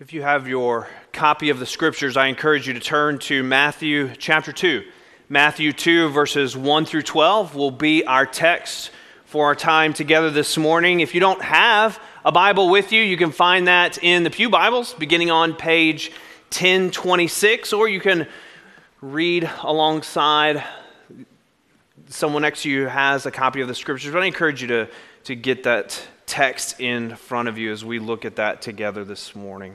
If you have your copy of the scriptures, I encourage you to turn to Matthew chapter 2. Matthew 2, verses 1 through 12, will be our text for our time together this morning. If you don't have a Bible with you, you can find that in the Pew Bibles, beginning on page 1026, or you can read alongside someone next to you who has a copy of the scriptures. But I encourage you to, to get that text in front of you as we look at that together this morning.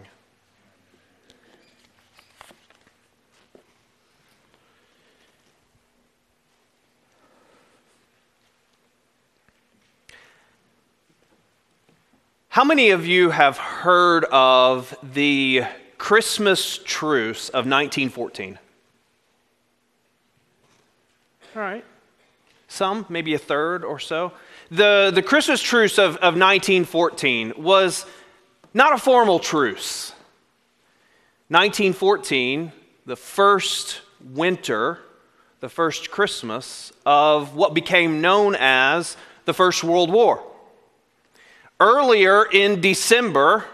How many of you have heard of the Christmas truce of 1914? All right. Some, maybe a third or so. The, the Christmas truce of, of 1914 was not a formal truce. 1914, the first winter, the first Christmas of what became known as the First World War. Earlier in December,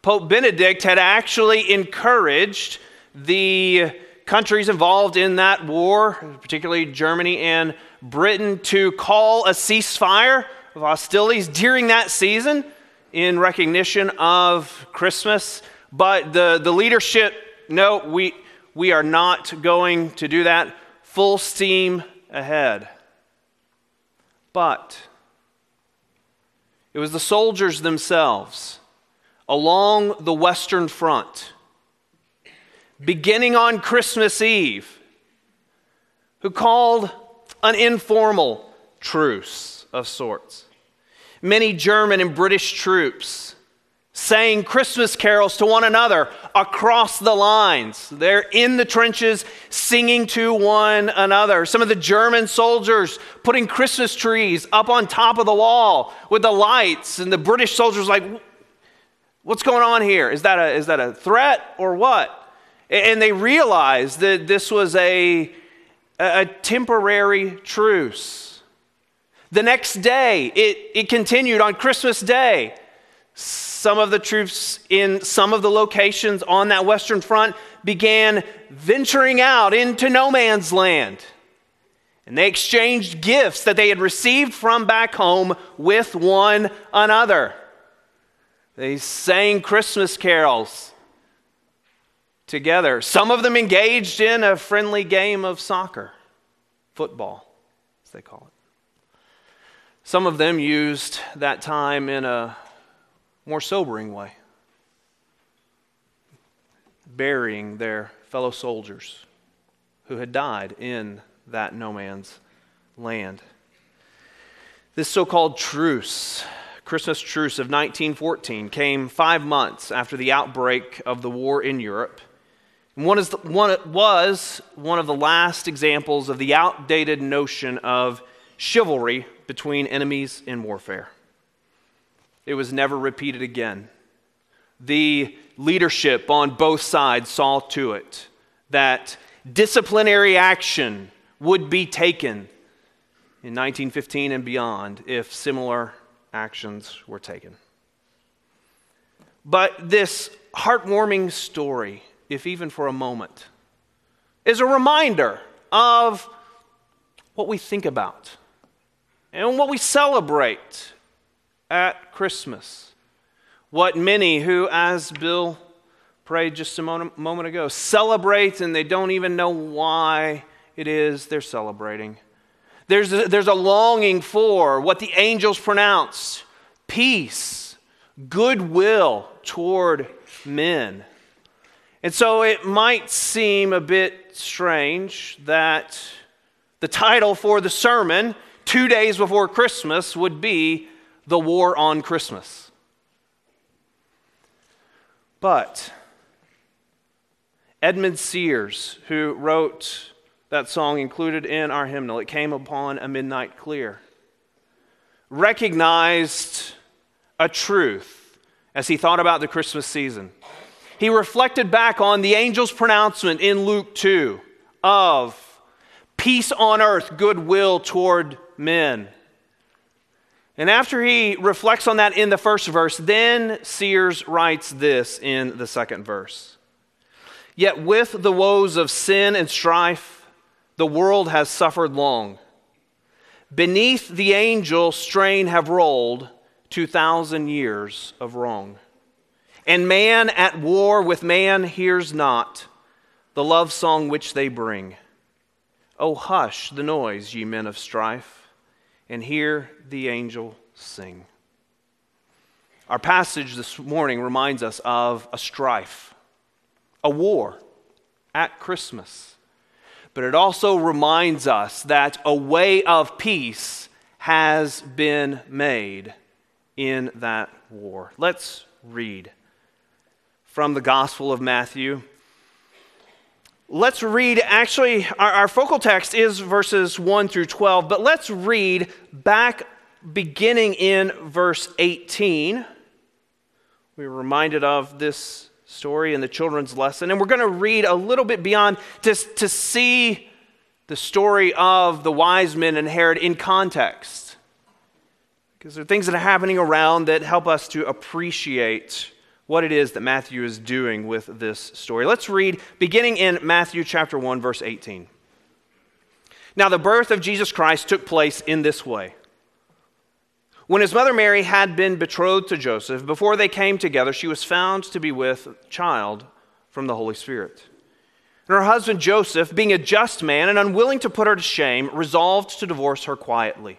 Pope Benedict had actually encouraged the countries involved in that war, particularly Germany and Britain, to call a ceasefire of hostilities during that season in recognition of Christmas. But the, the leadership, no, we, we are not going to do that. Full steam ahead. But it was the soldiers themselves along the Western Front, beginning on Christmas Eve, who called an informal truce of sorts. Many German and British troops sang Christmas carols to one another across the lines. They're in the trenches singing to one another. Some of the German soldiers putting Christmas trees up on top of the wall with the lights, and the British soldiers like, What's going on here? Is that a, is that a threat or what? And they realized that this was a, a temporary truce. The next day, it, it continued on Christmas Day some of the troops in some of the locations on that Western Front began venturing out into no man's land. And they exchanged gifts that they had received from back home with one another. They sang Christmas carols together. Some of them engaged in a friendly game of soccer, football, as they call it. Some of them used that time in a more sobering way burying their fellow soldiers who had died in that no man's land. This so called truce, Christmas truce of 1914, came five months after the outbreak of the war in Europe. And one, is the, one was one of the last examples of the outdated notion of chivalry between enemies in warfare. It was never repeated again. The leadership on both sides saw to it that disciplinary action would be taken in 1915 and beyond if similar actions were taken. But this heartwarming story, if even for a moment, is a reminder of what we think about and what we celebrate at Christmas. What many who, as Bill prayed just a moment ago, celebrate and they don't even know why it is they're celebrating. There's a, there's a longing for what the angels pronounce peace, goodwill toward men. And so it might seem a bit strange that the title for the sermon, two days before Christmas, would be the war on Christmas. But Edmund Sears, who wrote that song included in our hymnal, It Came Upon a Midnight Clear, recognized a truth as he thought about the Christmas season. He reflected back on the angel's pronouncement in Luke 2 of peace on earth, goodwill toward men. And after he reflects on that in the first verse, then Sears writes this in the second verse. Yet with the woes of sin and strife, the world has suffered long. Beneath the angel strain have rolled 2,000 years of wrong. And man at war with man hears not the love song which they bring. Oh, hush the noise, ye men of strife, and hear the angel sing. Our passage this morning reminds us of a strife, a war at Christmas. But it also reminds us that a way of peace has been made in that war. Let's read from the Gospel of Matthew. Let's read, actually, our, our, focal text is verses 1 through 12, but let's read back beginning in verse 18. We were reminded of this story in the children's lesson, and we're going to read a little bit beyond to, to see the story of the wise men and Herod in context. Because there are things that are happening around that help us to appreciate what it is that Matthew is doing with this story. Let's read beginning in Matthew chapter 1 verse 18. Now the birth of Jesus Christ took place in this way. When his mother Mary had been betrothed to Joseph, before they came together, she was found to be with child from the Holy Spirit. And her husband Joseph, being a just man and unwilling to put her to shame, resolved to divorce her quietly.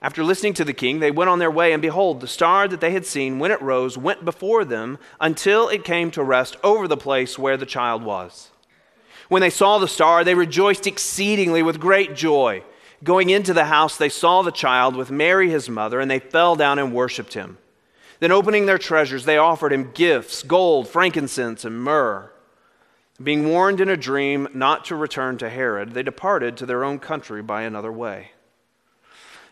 After listening to the king, they went on their way, and behold, the star that they had seen when it rose went before them until it came to rest over the place where the child was. When they saw the star, they rejoiced exceedingly with great joy. Going into the house, they saw the child with Mary his mother, and they fell down and worshipped him. Then, opening their treasures, they offered him gifts gold, frankincense, and myrrh. Being warned in a dream not to return to Herod, they departed to their own country by another way.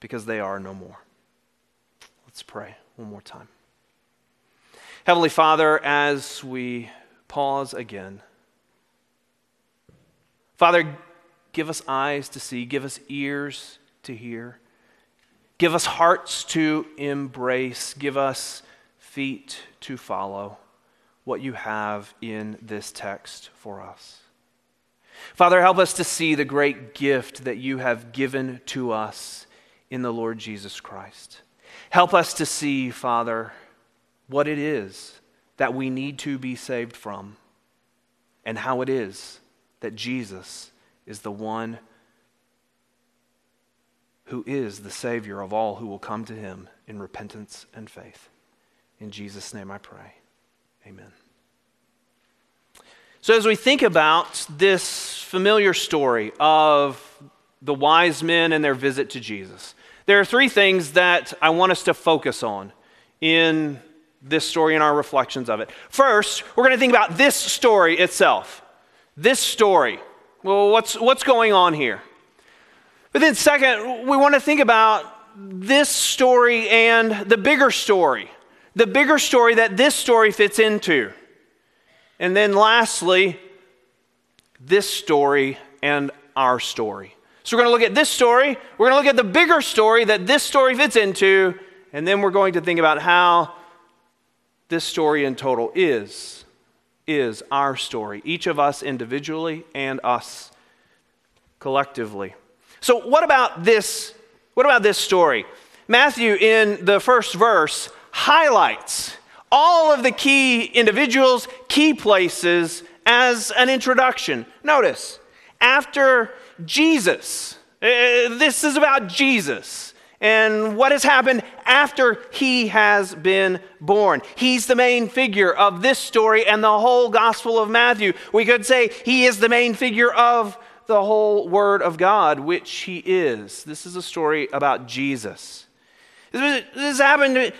because they are no more. Let's pray one more time. Heavenly Father, as we pause again, Father, give us eyes to see, give us ears to hear, give us hearts to embrace, give us feet to follow what you have in this text for us. Father, help us to see the great gift that you have given to us in the Lord Jesus Christ. Help us to see, Father, what it is that we need to be saved from and how it is that Jesus is the one who is the Savior of all who will come to him in repentance and faith. In Jesus' name I pray. Amen. So, as we think about this familiar story of the wise men and their visit to Jesus, there are three things that I want us to focus on in this story and our reflections of it. First, we're going to think about this story itself. This story. Well, what's, what's going on here? But then, second, we want to think about this story and the bigger story, the bigger story that this story fits into. And then lastly, this story and our story. So we're going to look at this story, we're going to look at the bigger story that this story fits into, and then we're going to think about how this story in total is is our story, each of us individually and us collectively. So what about this what about this story? Matthew in the first verse highlights all of the key individuals, key places as an introduction. Notice, after Jesus, uh, this is about Jesus and what has happened after he has been born. He's the main figure of this story and the whole Gospel of Matthew. We could say he is the main figure of the whole Word of God, which he is. This is a story about Jesus. This happened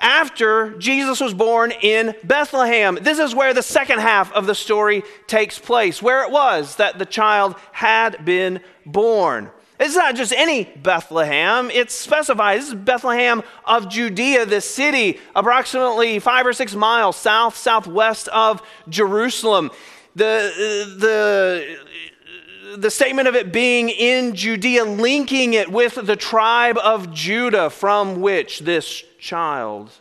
after Jesus was born in Bethlehem. This is where the second half of the story takes place, where it was that the child had been born. It's not just any Bethlehem, it's specified. This is Bethlehem of Judea, the city, approximately five or six miles south, southwest of Jerusalem. The, the the statement of it being in Judea, linking it with the tribe of Judah from which this child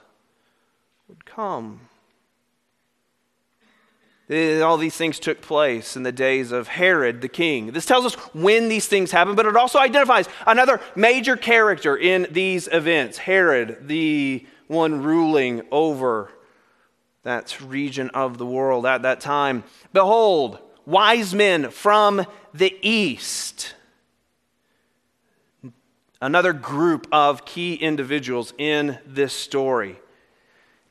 would come. All these things took place in the days of Herod the king. This tells us when these things happened, but it also identifies another major character in these events Herod, the one ruling over that region of the world at that time. Behold, wise men from the east. Another group of key individuals in this story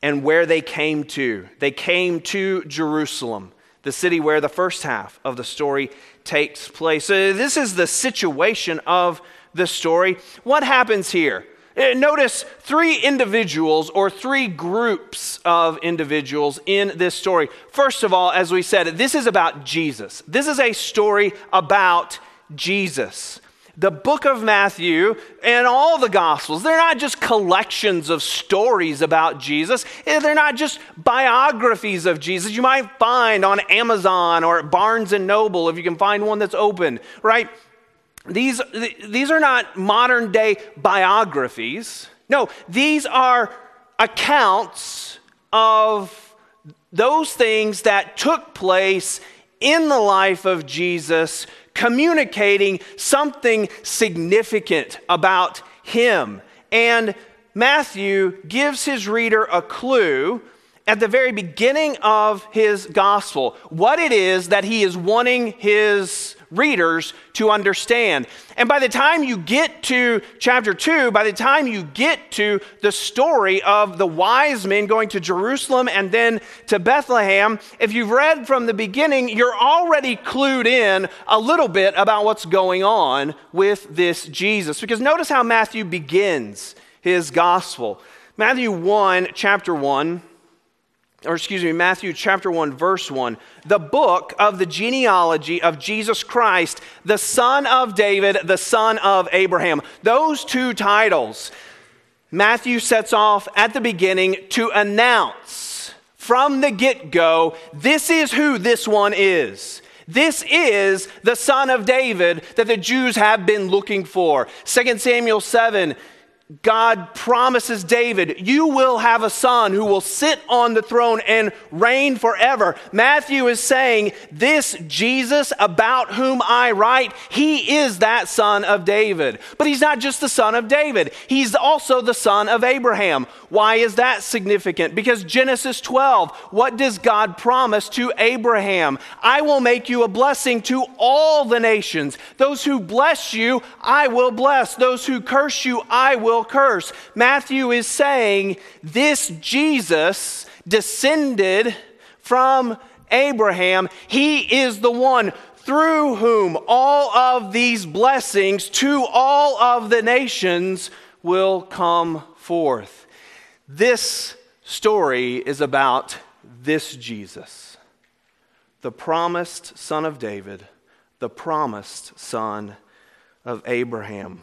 and where they came to. They came to Jerusalem, the city where the first half of the story takes place. So this is the situation of the story. What happens here? Uh, notice three individuals or three groups of individuals in this story. First of all, as we said, this is about Jesus. This is a story about Jesus. The book of Matthew and all the Gospels, they're not just collections of stories about Jesus. Eh, they're not just biographies of Jesus you might find on Amazon or Barnes and Noble if you can find one that's open, right? These, these are not modern day biographies. No, these are accounts of those things that took place in the life of Jesus, communicating something significant about him. And Matthew gives his reader a clue at the very beginning of his gospel what it is that he is wanting his readers to understand. And by the time you get to chapter 2, by the time you get to the story of the wise men going to Jerusalem and then to Bethlehem, if you've read from the beginning, you're already clued in a little bit about what's going on with this Jesus. Because notice how Matthew begins his gospel. Matthew 1, chapter 1 or excuse me, Matthew chapter 1, verse 1, the book of the genealogy of Jesus Christ, the son of David, the son of Abraham. Those two titles, Matthew sets off at the beginning to announce from the get go this is who this one is. This is the son of David that the Jews have been looking for. 2 Samuel 7 God promises David, You will have a son who will sit on the throne and reign forever. Matthew is saying, This Jesus about whom I write, he is that son of David. But he's not just the son of David, he's also the son of Abraham. Why is that significant? Because Genesis 12, what does God promise to Abraham? I will make you a blessing to all the nations. Those who bless you, I will bless. Those who curse you, I will curse. Matthew is saying this Jesus descended from Abraham. He is the one through whom all of these blessings to all of the nations will come forth. This story is about this Jesus, the promised son of David, the promised son of Abraham.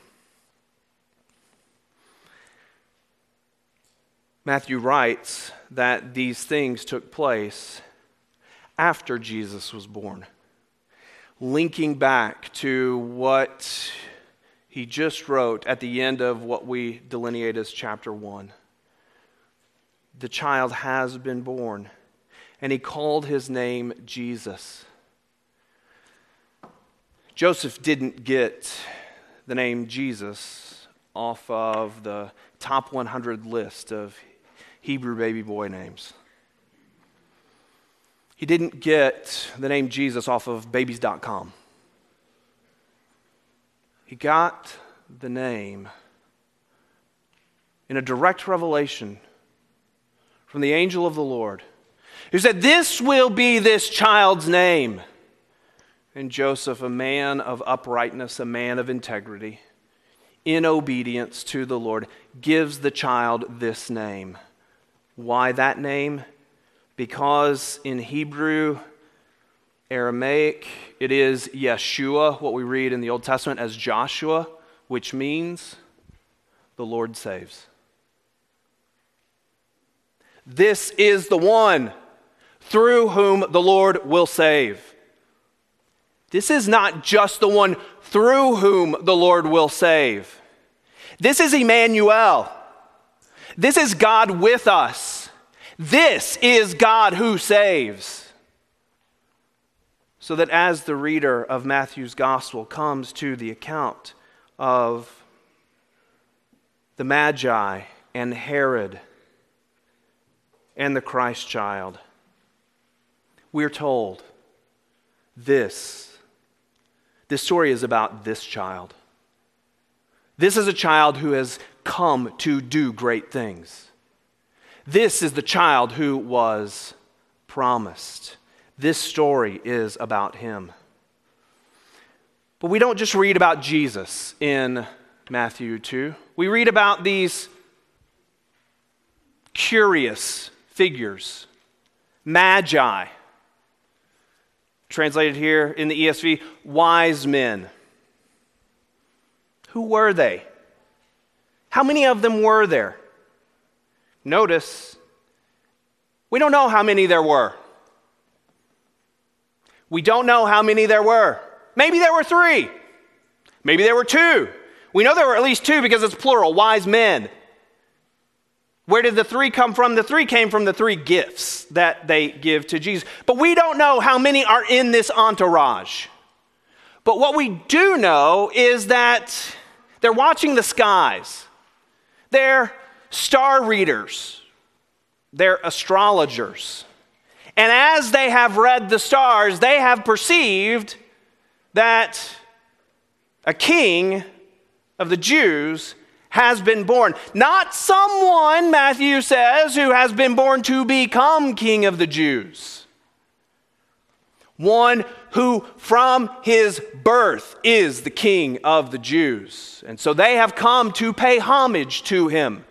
Matthew writes that these things took place after Jesus was born, linking back to what he just wrote at the end of what we delineate as chapter 1 the child has been born, and he called his name Jesus. Joseph didn't get the name Jesus off of the top 100 list of Hebrew baby boy names. He didn't get the name Jesus off of babies.com. He got the name in a direct revelation from the angel of the Lord, who said, This will be this child's name. And Joseph, a man of uprightness, a man of integrity, in obedience to the Lord, gives the child this name. Why that name? Because in Hebrew, Aramaic, it is Yeshua, what we read in the Old Testament as Joshua, which means the Lord saves. This is the one through whom the Lord will save. This is not just the one through whom the Lord will save. This is Emmanuel. This is God with us. This is God who saves. So that as the reader of Matthew's gospel comes to the account of the Magi and Herod and the Christ child. We're told this. This story is about this child. This is a child who has come to do great things. This is the child who was promised. This story is about him. But we don't just read about Jesus in Matthew 2. We read about these curious figures, magi. Translated here in the ESV, wise men. Who were they? How many of them were there? Notice, we don't know how many there were. We don't know how many there were. Maybe there were three. Maybe there were two. We know there were at least two because it's plural wise men. Where did the three come from? The three came from the three gifts that they give to Jesus. But we don't know how many are in this entourage. But what we do know is that they're watching the skies, they're star readers, they're astrologers. And as they have read the stars, they have perceived that a king of the Jews has been born. Not someone, Matthew says, who has been born to become king of the Jews. One who from his birth is the king of the Jews. And so they have come to pay homage to him.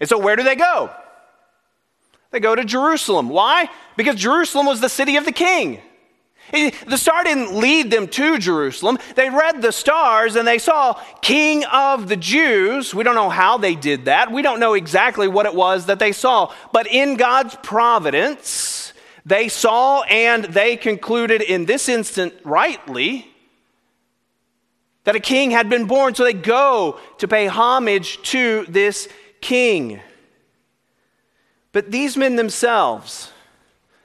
And so where do they go? They go to Jerusalem. Why? Because Jerusalem was the city of the king. The star didn't lead them to Jerusalem. They read the stars and they saw King of the Jews. We don't know how they did that. We don't know exactly what it was that they saw. But in God's providence, they saw and they concluded in this instant rightly that a king had been born. So they go to pay homage to this king. But these men themselves,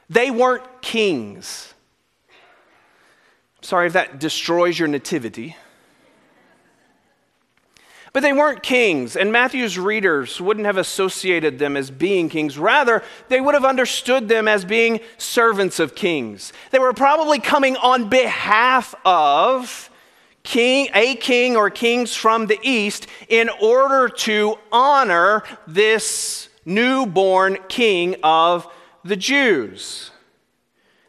they weren't kings. Sorry if that destroys your nativity. But they weren't kings, and Matthew's readers wouldn't have associated them as being kings. Rather, they would have understood them as being servants of kings. They were probably coming on behalf of king, a king or kings from the east in order to honor this newborn king of the Jews.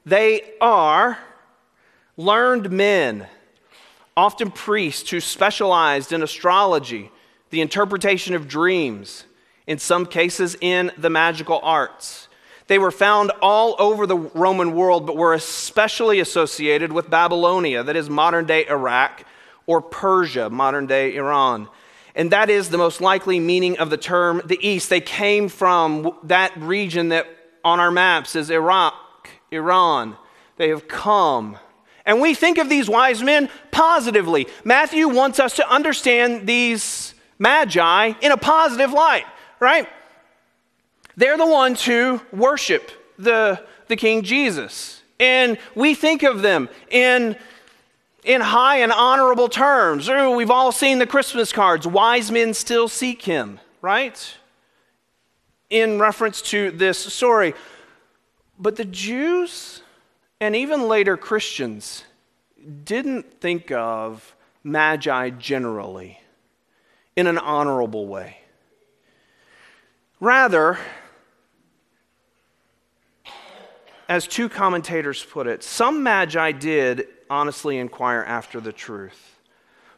They are learned men, often priests who specialized in astrology, the interpretation of dreams, in some cases in the magical arts. They were found all over the Roman world, but were especially associated with Babylonia, that is modern day Iraq, or Persia, modern day Iran. And that is the most likely meaning of the term the East. They came from that region that on our maps is Iraq, Iran. They have come and we think of these wise men positively. Matthew wants us to understand these magi in a positive light, right? They're the ones who worship the, the King Jesus. And we think of them in, in high and honorable terms. Ooh, we've all seen the Christmas cards. Wise men still seek him, right? In reference to this story. But the Jews and even later Christians didn't think of magi generally in an honorable way. Rather, as two commentators put it, some magi did honestly inquire after the truth.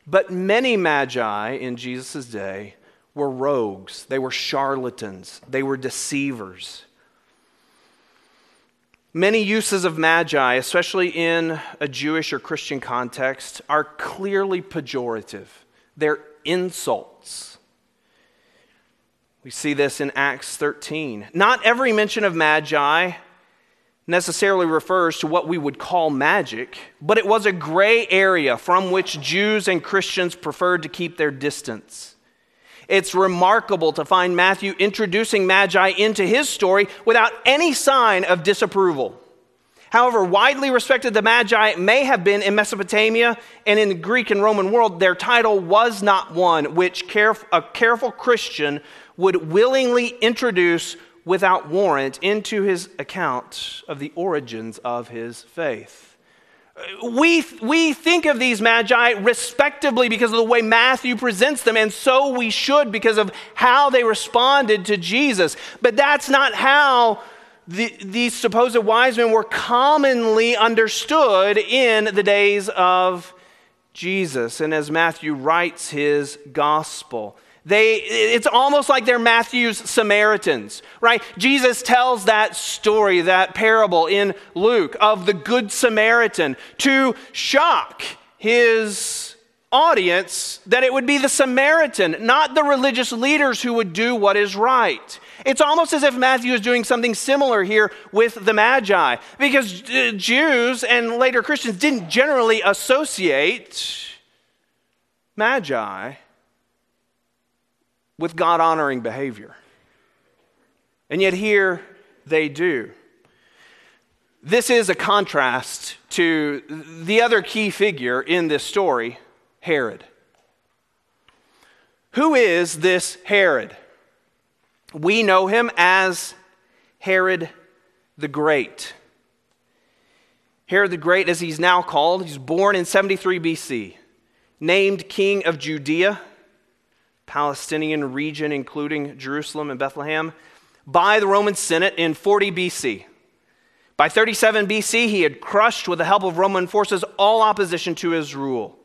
But many magi in Jesus' day were rogues, they were charlatans, they were deceivers. Many uses of magi, especially in a Jewish or Christian context, are clearly pejorative. They're insults. We see this in Acts 13. Not every mention of magi necessarily refers to what we would call magic, but it was a gray area from which Jews and Christians preferred to keep their distance. It's remarkable to find Matthew introducing Magi into his story without any sign of disapproval. However widely respected the Magi may have been in Mesopotamia and in the Greek and Roman world, their title was not one which a careful Christian would willingly introduce without warrant into his account of the origins of his faith we, we think of these magi respectively because of the way Matthew presents them, and so we should because of how they responded to Jesus. But that's not how the, these supposed wise men were commonly understood in the days of Jesus, and as Matthew writes his gospel. They, it's almost like they're Matthew's Samaritans, right? Jesus tells that story, that parable in Luke of the Good Samaritan to shock his audience that it would be the Samaritan, not the religious leaders who would do what is right. It's almost as if Matthew is doing something similar here with the Magi, because uh, Jews and later Christians didn't generally associate Magi with God honoring behavior. And yet, here they do. This is a contrast to the other key figure in this story, Herod. Who is this Herod? We know him as Herod the Great. Herod the Great, as he's now called, he's born in 73 BC, named king of Judea Palestinian region, including Jerusalem and Bethlehem, by the Roman Senate in 40 BC. By 37 BC, he had crushed, with the help of Roman forces, all opposition to his rule.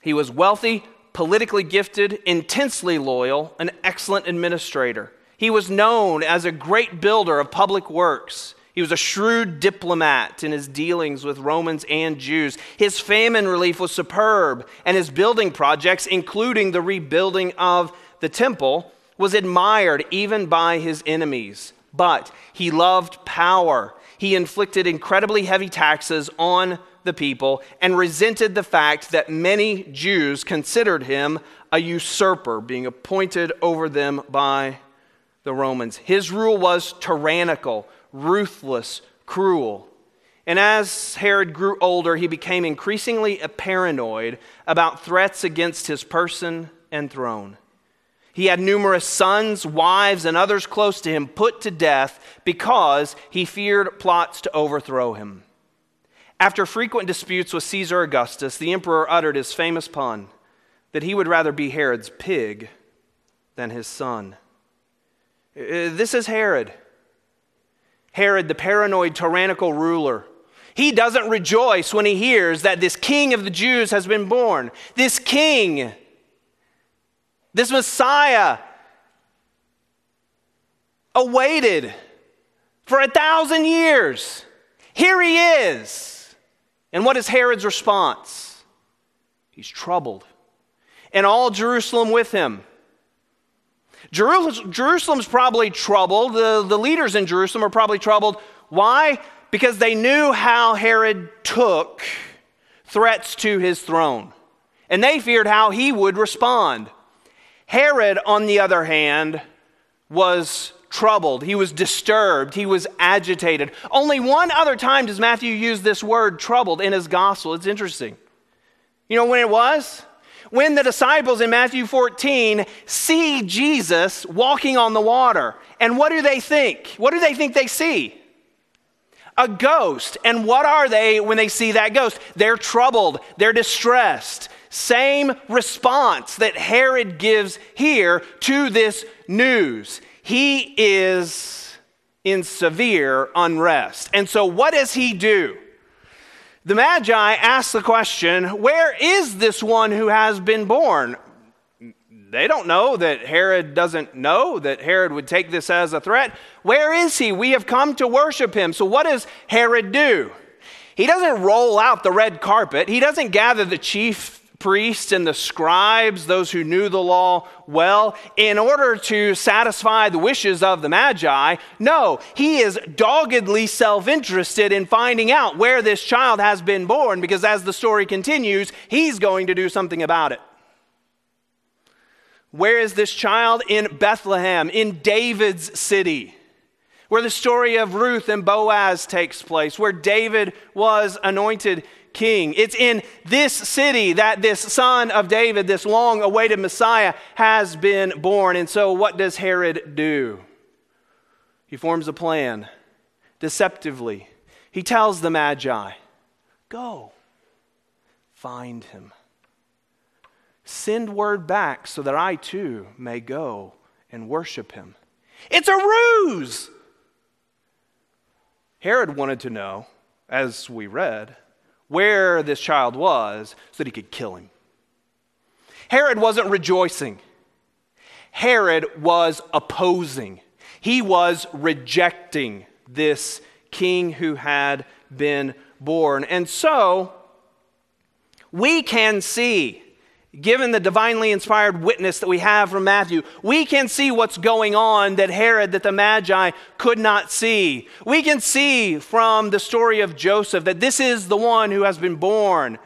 He was wealthy, politically gifted, intensely loyal, an excellent administrator. He was known as a great builder of public works. He was a shrewd diplomat in his dealings with Romans and Jews. His famine relief was superb, and his building projects, including the rebuilding of the temple, was admired even by his enemies. But he loved power. He inflicted incredibly heavy taxes on the people and resented the fact that many Jews considered him a usurper, being appointed over them by the Romans. His rule was tyrannical ruthless, cruel. And as Herod grew older, he became increasingly paranoid about threats against his person and throne. He had numerous sons, wives, and others close to him put to death because he feared plots to overthrow him. After frequent disputes with Caesar Augustus, the emperor uttered his famous pun that he would rather be Herod's pig than his son. Uh, this is Herod. Herod, the paranoid, tyrannical ruler. He doesn't rejoice when he hears that this king of the Jews has been born. This king, this Messiah, awaited for a thousand years. Here he is. And what is Herod's response? He's troubled. And all Jerusalem with him. Jerusalem's probably troubled. The, the leaders in Jerusalem are probably troubled. Why? Because they knew how Herod took threats to his throne. And they feared how he would respond. Herod, on the other hand, was troubled. He was disturbed. He was agitated. Only one other time does Matthew use this word troubled in his gospel. It's interesting. You know when it was? When the disciples in Matthew 14 see Jesus walking on the water. And what do they think? What do they think they see? A ghost. And what are they when they see that ghost? They're troubled, they're distressed. Same response that Herod gives here to this news. He is in severe unrest. And so, what does he do? The Magi ask the question Where is this one who has been born? They don't know that Herod doesn't know that Herod would take this as a threat. Where is he? We have come to worship him. So, what does Herod do? He doesn't roll out the red carpet, he doesn't gather the chief priests and the scribes, those who knew the law well, in order to satisfy the wishes of the Magi. No, he is doggedly self interested in finding out where this child has been born because as the story continues, he's going to do something about it. Where is this child? In Bethlehem, in David's city where the story of Ruth and Boaz takes place, where David was anointed king. It's in this city that this son of David, this long awaited Messiah, has been born. And so, what does Herod do? He forms a plan deceptively. He tells the Magi, Go, find him. Send word back so that I too may go and worship him. It's a ruse. Herod wanted to know, as we read, where this child was so that he could kill him. Herod wasn't rejoicing, Herod was opposing. He was rejecting this king who had been born. And so, we can see given the divinely inspired witness that we have from Matthew, we can see what's going on that Herod, that the Magi could not see. We can see from the story of Joseph that this is the one who has been born,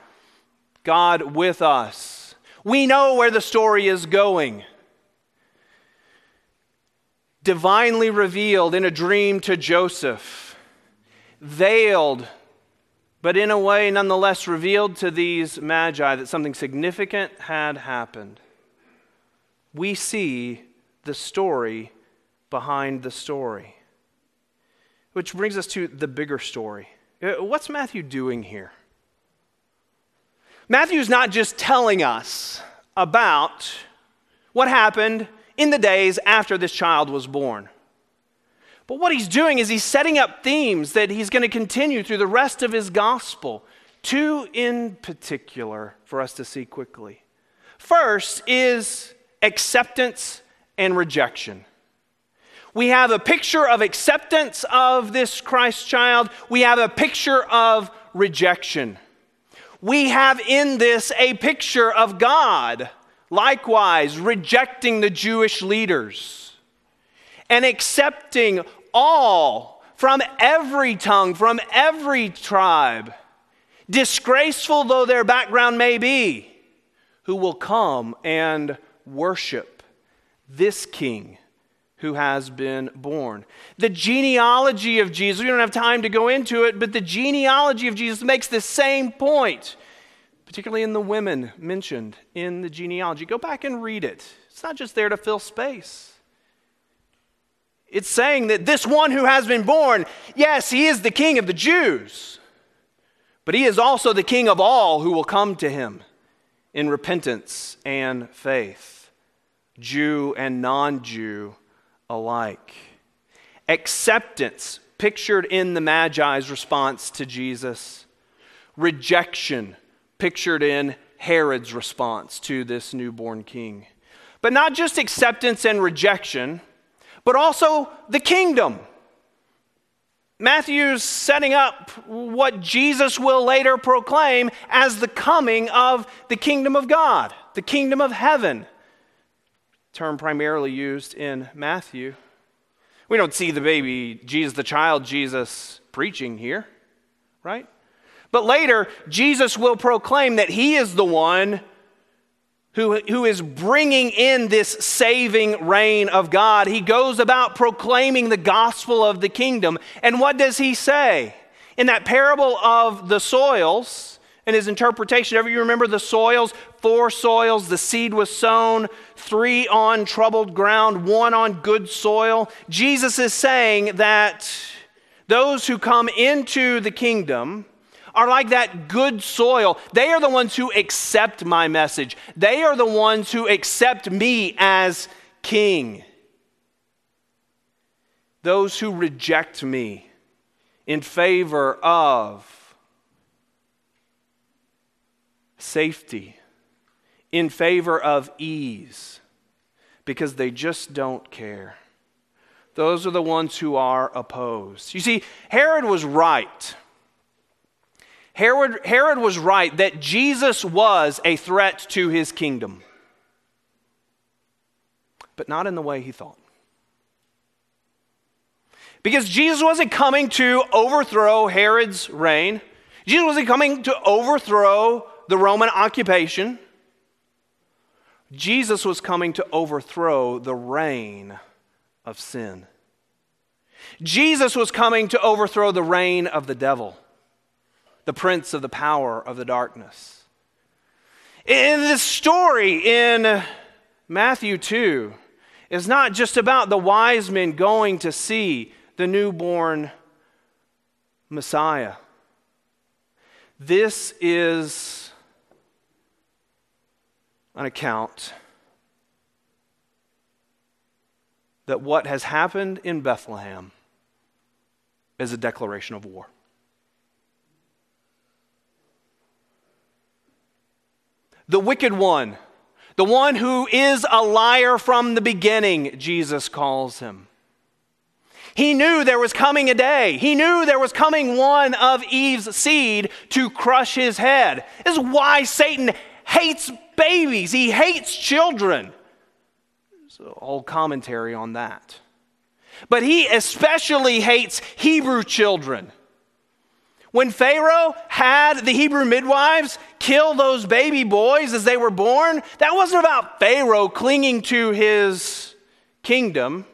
God with us. We know where the story is going. Divinely revealed in a dream to Joseph, veiled but in a way nonetheless revealed to these magi that something significant had happened. We see the story behind the story. Which brings us to the bigger story. Uh, what's Matthew doing here? Matthew's not just telling us about what happened in the days after this child was born. But what he's doing is he's setting up themes that he's going to continue through the rest of his gospel. Two in particular for us to see quickly. First is acceptance and rejection. We have a picture of acceptance of this Christ child. We have a picture of rejection. We have in this a picture of God, likewise, rejecting the Jewish leaders and accepting all from every tongue, from every tribe, disgraceful though their background may be, who will come and worship this King who has been born. The genealogy of Jesus, we don't have time to go into it, but the genealogy of Jesus makes the same point, particularly in the women mentioned in the genealogy. Go back and read it. It's not just there to fill space. It's saying that this one who has been born, yes, he is the king of the Jews, but he is also the king of all who will come to him in repentance and faith, Jew and non Jew alike. Acceptance, pictured in the Magi's response to Jesus. Rejection, pictured in Herod's response to this newborn king. But not just acceptance and rejection, but also the kingdom. Matthew's setting up what Jesus will later proclaim as the coming of the kingdom of God, the kingdom of heaven term primarily used in Matthew. We don't see the baby Jesus, the child Jesus, preaching here, right? But later, Jesus will proclaim that he is the one who, who is bringing in this saving reign of God. He goes about proclaiming the gospel of the kingdom. And what does he say? In that parable of the soils, in his interpretation. Ever you remember the soils? Four soils, the seed was sown, three on troubled ground, one on good soil. Jesus is saying that those who come into the kingdom are like that good soil. They are the ones who accept my message, they are the ones who accept me as king. Those who reject me in favor of safety, in favor of ease, because they just don't care. Those are the ones who are opposed. You see, Herod was right. Herod, Herod was right that Jesus was a threat to his kingdom, but not in the way he thought. Because Jesus wasn't coming to overthrow Herod's reign. Jesus wasn't coming to overthrow the Roman occupation, Jesus was coming to overthrow the reign of sin. Jesus was coming to overthrow the reign of the devil, the prince of the power of the darkness. In this story in Matthew 2 is not just about the wise men going to see the newborn Messiah. This is an account that what has happened in Bethlehem is a declaration of war. The wicked one, the one who is a liar from the beginning, Jesus calls him. He knew there was coming a day. He knew there was coming one of Eve's seed to crush his head. This is why Satan hates babies, he hates children. There's a whole commentary on that. But he especially hates Hebrew children. When Pharaoh had the Hebrew midwives kill those baby boys as they were born, that wasn't about Pharaoh clinging to his kingdom,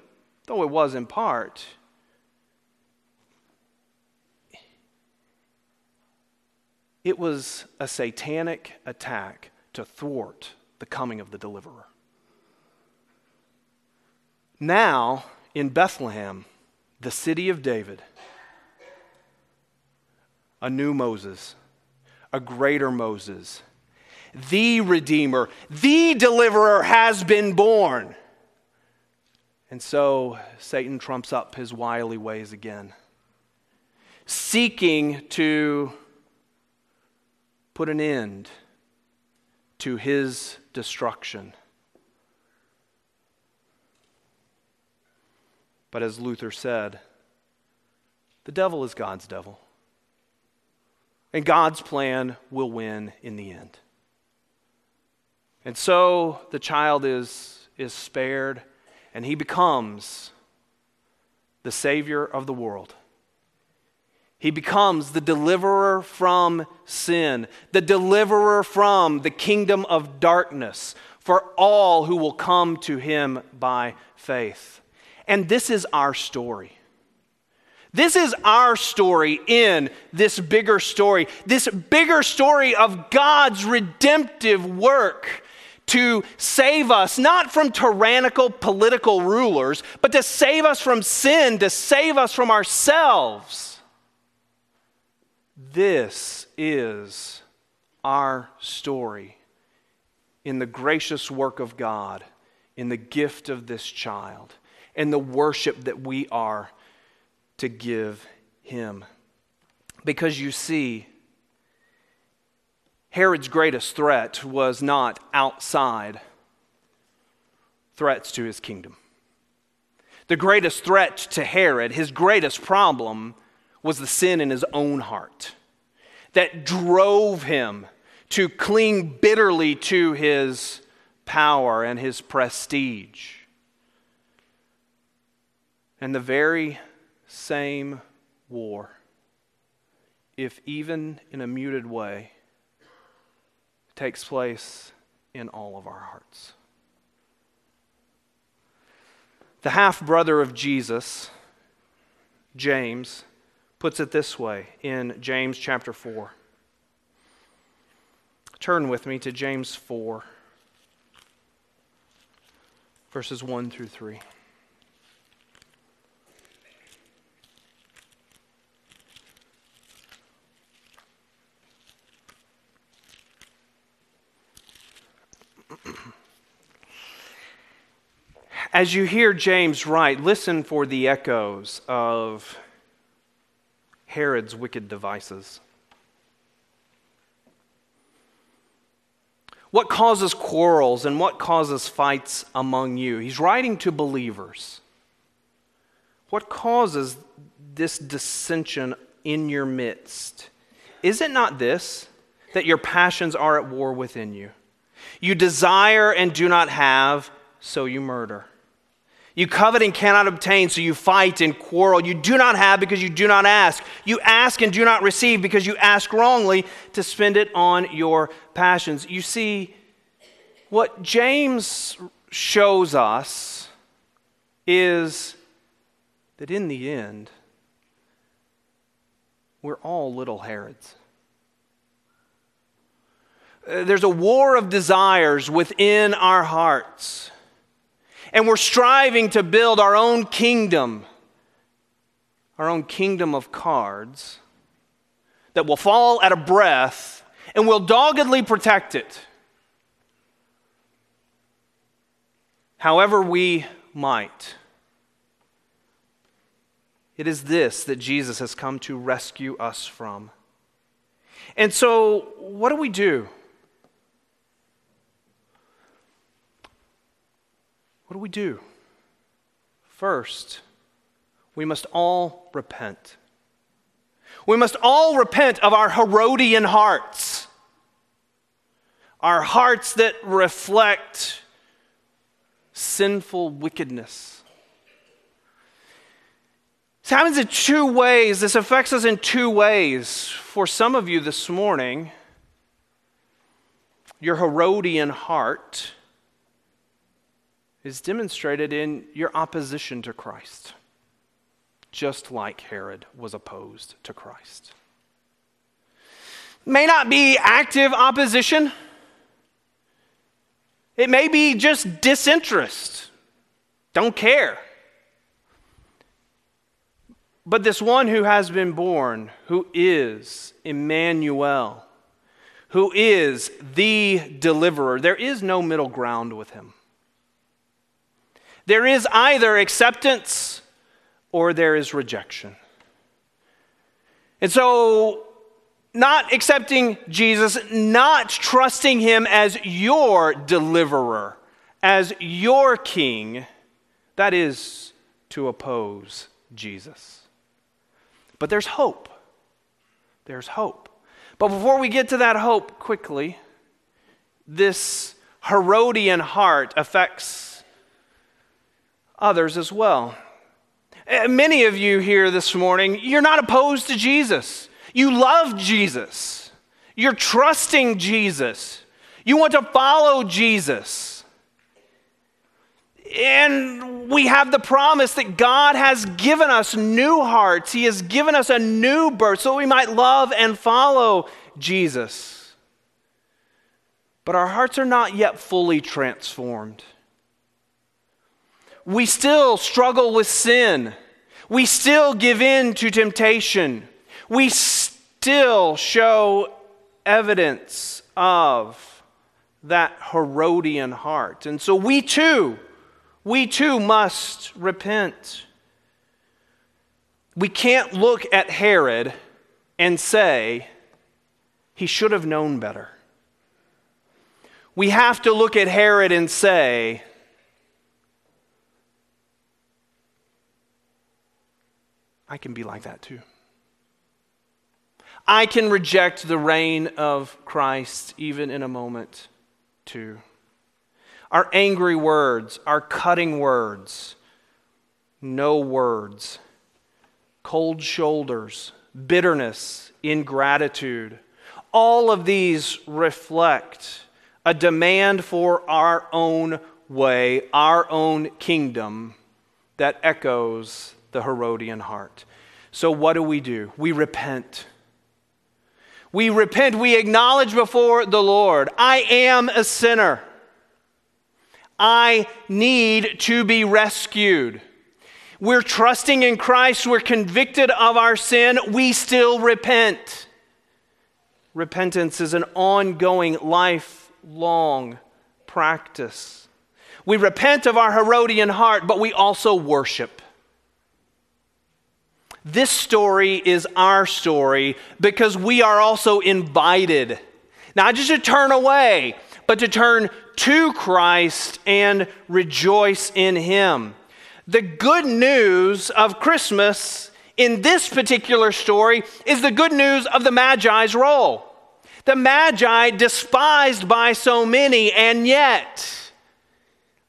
though it was in part. It was a satanic attack to thwart the coming of the deliverer. Now, in Bethlehem, the city of David, a new Moses, a greater Moses, the Redeemer, the Deliverer has been born. And so Satan trumps up his wily ways again, seeking to put an end to his destruction. But as Luther said, the devil is God's devil. And God's plan will win in the end. And so the child is, is spared, and he becomes the Savior of the world. He becomes the deliverer from sin, the deliverer from the kingdom of darkness for all who will come to him by faith. And this is our story. This is our story in this bigger story, this bigger story of God's redemptive work to save us, not from tyrannical political rulers, but to save us from sin, to save us from ourselves. This is our story in the gracious work of God, in the gift of this child, and the worship that we are to give him. Because you see, Herod's greatest threat was not outside threats to his kingdom. The greatest threat to Herod, his greatest problem, was the sin in his own heart that drove him to cling bitterly to his power and his prestige. And the very same war, if even in a muted way, takes place in all of our hearts. The half brother of Jesus, James, puts it this way in James chapter 4. Turn with me to James 4, verses 1 through 3. As you hear James write, listen for the echoes of Herod's wicked devices. What causes quarrels and what causes fights among you? He's writing to believers. What causes this dissension in your midst? Is it not this, that your passions are at war within you? You desire and do not have, so you murder. You covet and cannot obtain, so you fight and quarrel. You do not have because you do not ask. You ask and do not receive because you ask wrongly to spend it on your passions. You see, what James shows us is that in the end, we're all little Herods. Uh, there's a war of desires within our hearts and we're striving to build our own kingdom, our own kingdom of cards that will fall at a breath and will doggedly protect it. However, we might. It is this that Jesus has come to rescue us from. And so, what do we do? What do we do? First, we must all repent. We must all repent of our Herodian hearts, our hearts that reflect sinful wickedness. This happens in two ways. This affects us in two ways. For some of you this morning, your Herodian heart is demonstrated in your opposition to Christ, just like Herod was opposed to Christ. may not be active opposition, it may be just disinterest, don't care. But this one who has been born, who is Emmanuel, who is the deliverer, there is no middle ground with him. There is either acceptance or there is rejection. And so, not accepting Jesus, not trusting him as your deliverer, as your king, that is to oppose Jesus. But there's hope. There's hope. But before we get to that hope, quickly, this Herodian heart affects others as well. Eh, many of you here this morning, you're not opposed to Jesus. You love Jesus. You're trusting Jesus. You want to follow Jesus. And we have the promise that God has given us new hearts. He has given us a new birth so we might love and follow Jesus. But our hearts are not yet fully transformed. We still struggle with sin. We still give in to temptation. We still show evidence of that Herodian heart. And so we too we too must repent. We can't look at Herod and say, he should have known better. We have to look at Herod and say, I can be like that too. I can reject the reign of Christ even in a moment too our angry words, our cutting words, no words, cold shoulders, bitterness, ingratitude. All of these reflect a demand for our own way, our own kingdom that echoes the Herodian heart. So, what do we do? We repent. We repent. We acknowledge before the Lord, I am a sinner. I need to be rescued. We're trusting in Christ, we're convicted of our sin, we still repent. Repentance is an ongoing, lifelong practice. We repent of our Herodian heart, but we also worship. This story is our story because we are also invited, not just to turn away, but to turn to Christ and rejoice in Him. The good news of Christmas in this particular story is the good news of the Magi's role. The Magi, despised by so many, and yet,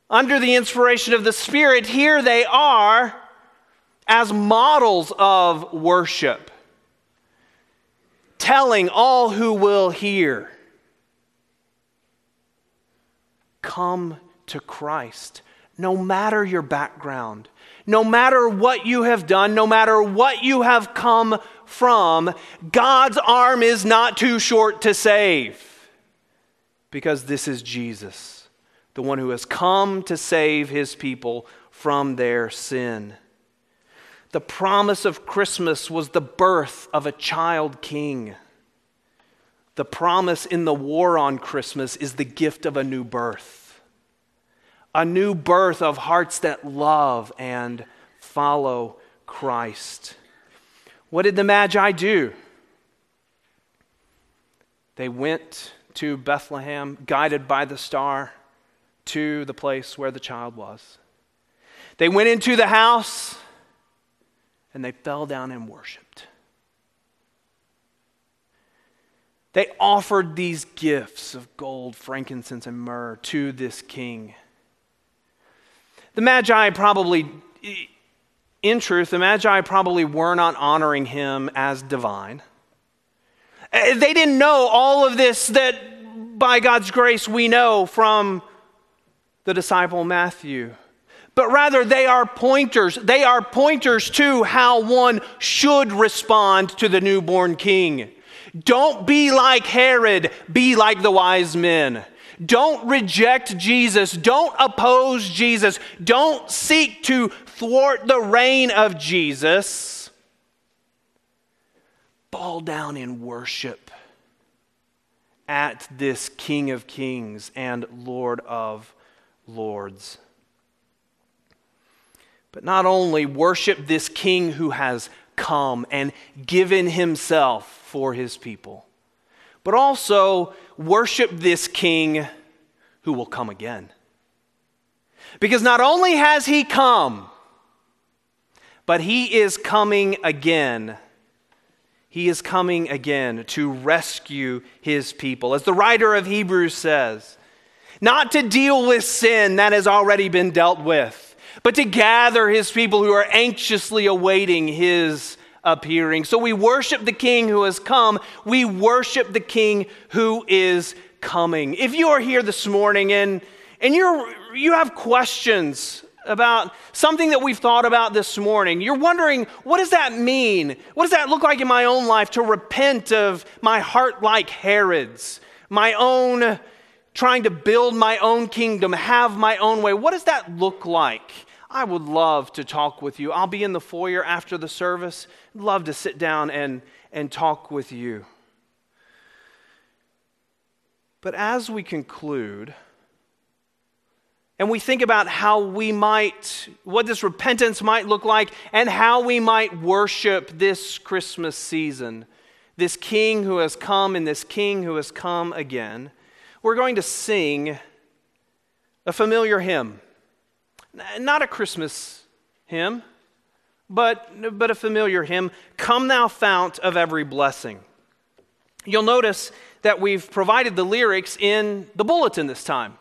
under the inspiration of the Spirit, here they are as models of worship, telling all who will hear come to Christ. No matter your background, no matter what you have done, no matter what you have come from, God's arm is not too short to save. Because this is Jesus, the one who has come to save his people from their sin. The promise of Christmas was the birth of a child king. The promise in the war on Christmas is the gift of a new birth, a new birth of hearts that love and follow Christ. What did the Magi do? They went to Bethlehem, guided by the star, to the place where the child was. They went into the house and they fell down and worshiped. They offered these gifts of gold, frankincense, and myrrh to this king. The Magi probably, in truth, the Magi probably were not honoring him as divine. They didn't know all of this that by God's grace we know from the disciple Matthew. But rather, they are pointers. They are pointers to how one should respond to the newborn king. Don't be like Herod, be like the wise men. Don't reject Jesus. Don't oppose Jesus. Don't seek to thwart the reign of Jesus. Fall down in worship at this King of Kings and Lord of Lords. But not only worship this King who has come and given himself for his people, but also worship this king who will come again. Because not only has he come, but he is coming again. He is coming again to rescue his people. As the writer of Hebrews says, not to deal with sin that has already been dealt with, but to gather his people who are anxiously awaiting his appearing. So we worship the king who has come, we worship the king who is coming. If you are here this morning and and you're you have questions about something that we've thought about this morning. You're wondering, what does that mean? What does that look like in my own life to repent of my heart like Herod's, my own trying to build my own kingdom, have my own way? What does that look like? I would love to talk with you. I'll be in the foyer after the service. Love to sit down and, and talk with you. But as we conclude, and we think about how we might, what this repentance might look like, and how we might worship this Christmas season, this King who has come and this King who has come again, we're going to sing a familiar hymn. Not a Christmas hymn, but, but a familiar hymn Come, thou fount of every blessing. You'll notice that we've provided the lyrics in the bulletin this time.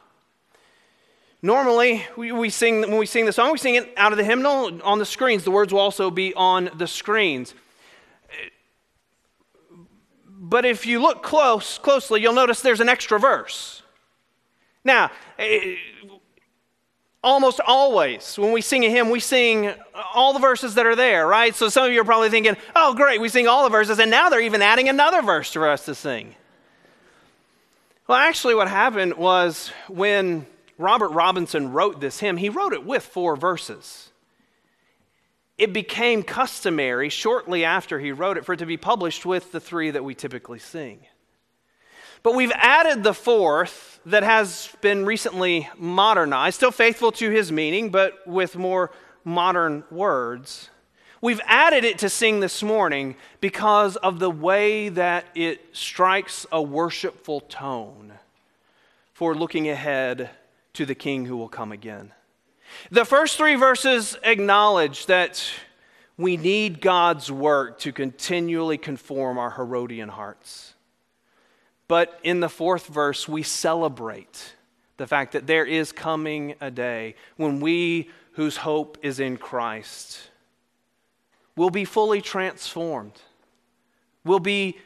Normally, we, we sing, when we sing the song, we sing it out of the hymnal on the screens. The words will also be on the screens. But if you look close, closely, you'll notice there's an extra verse. Now, eh, almost always when we sing a hymn, we sing all the verses that are there, right? So some of you are probably thinking, oh, great, we sing all the verses, and now they're even adding another verse for us to sing. Well, actually, what happened was when Robert Robinson wrote this hymn, he wrote it with four verses. It became customary shortly after he wrote it for it to be published with the three that we typically sing. But we've added the fourth that has been recently modernized, still faithful to his meaning, but with more modern words. We've added it to sing this morning because of the way that it strikes a worshipful tone for looking ahead to the King who will come again. The first three verses acknowledge that we need God's work to continually conform our Herodian hearts. But in the fourth verse, we celebrate the fact that there is coming a day when we, whose hope is in Christ, will be fully transformed, will be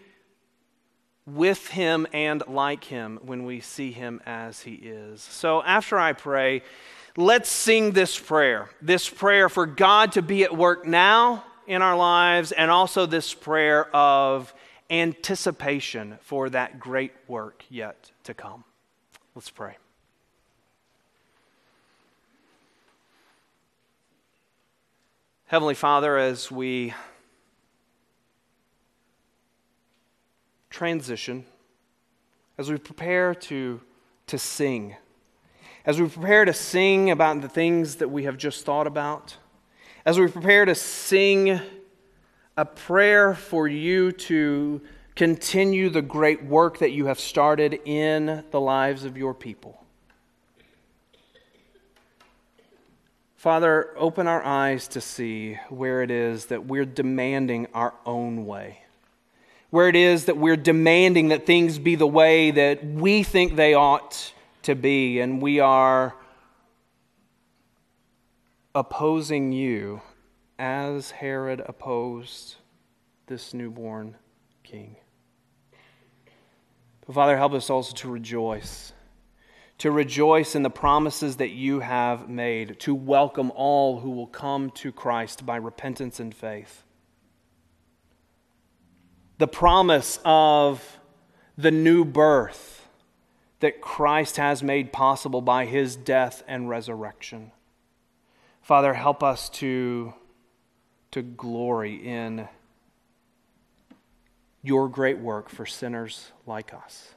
with him and like him when we see him as he is. So after I pray, let's sing this prayer this prayer for God to be at work now in our lives, and also this prayer of anticipation for that great work yet to come. Let's pray. Heavenly Father, as we transition, as we prepare to, to sing, as we prepare to sing about the things that we have just thought about, as we prepare to sing a prayer for you to continue the great work that you have started in the lives of your people. Father, open our eyes to see where it is that we're demanding our own way where it is that we're demanding that things be the way that we think they ought to be, and we are opposing you as Herod opposed this newborn king. But Father, help us also to rejoice. To rejoice in the promises that you have made, to welcome all who will come to Christ by repentance and faith the promise of the new birth that Christ has made possible by his death and resurrection. Father, help us to, to glory in your great work for sinners like us.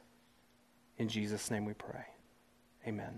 In Jesus' name we pray. Amen.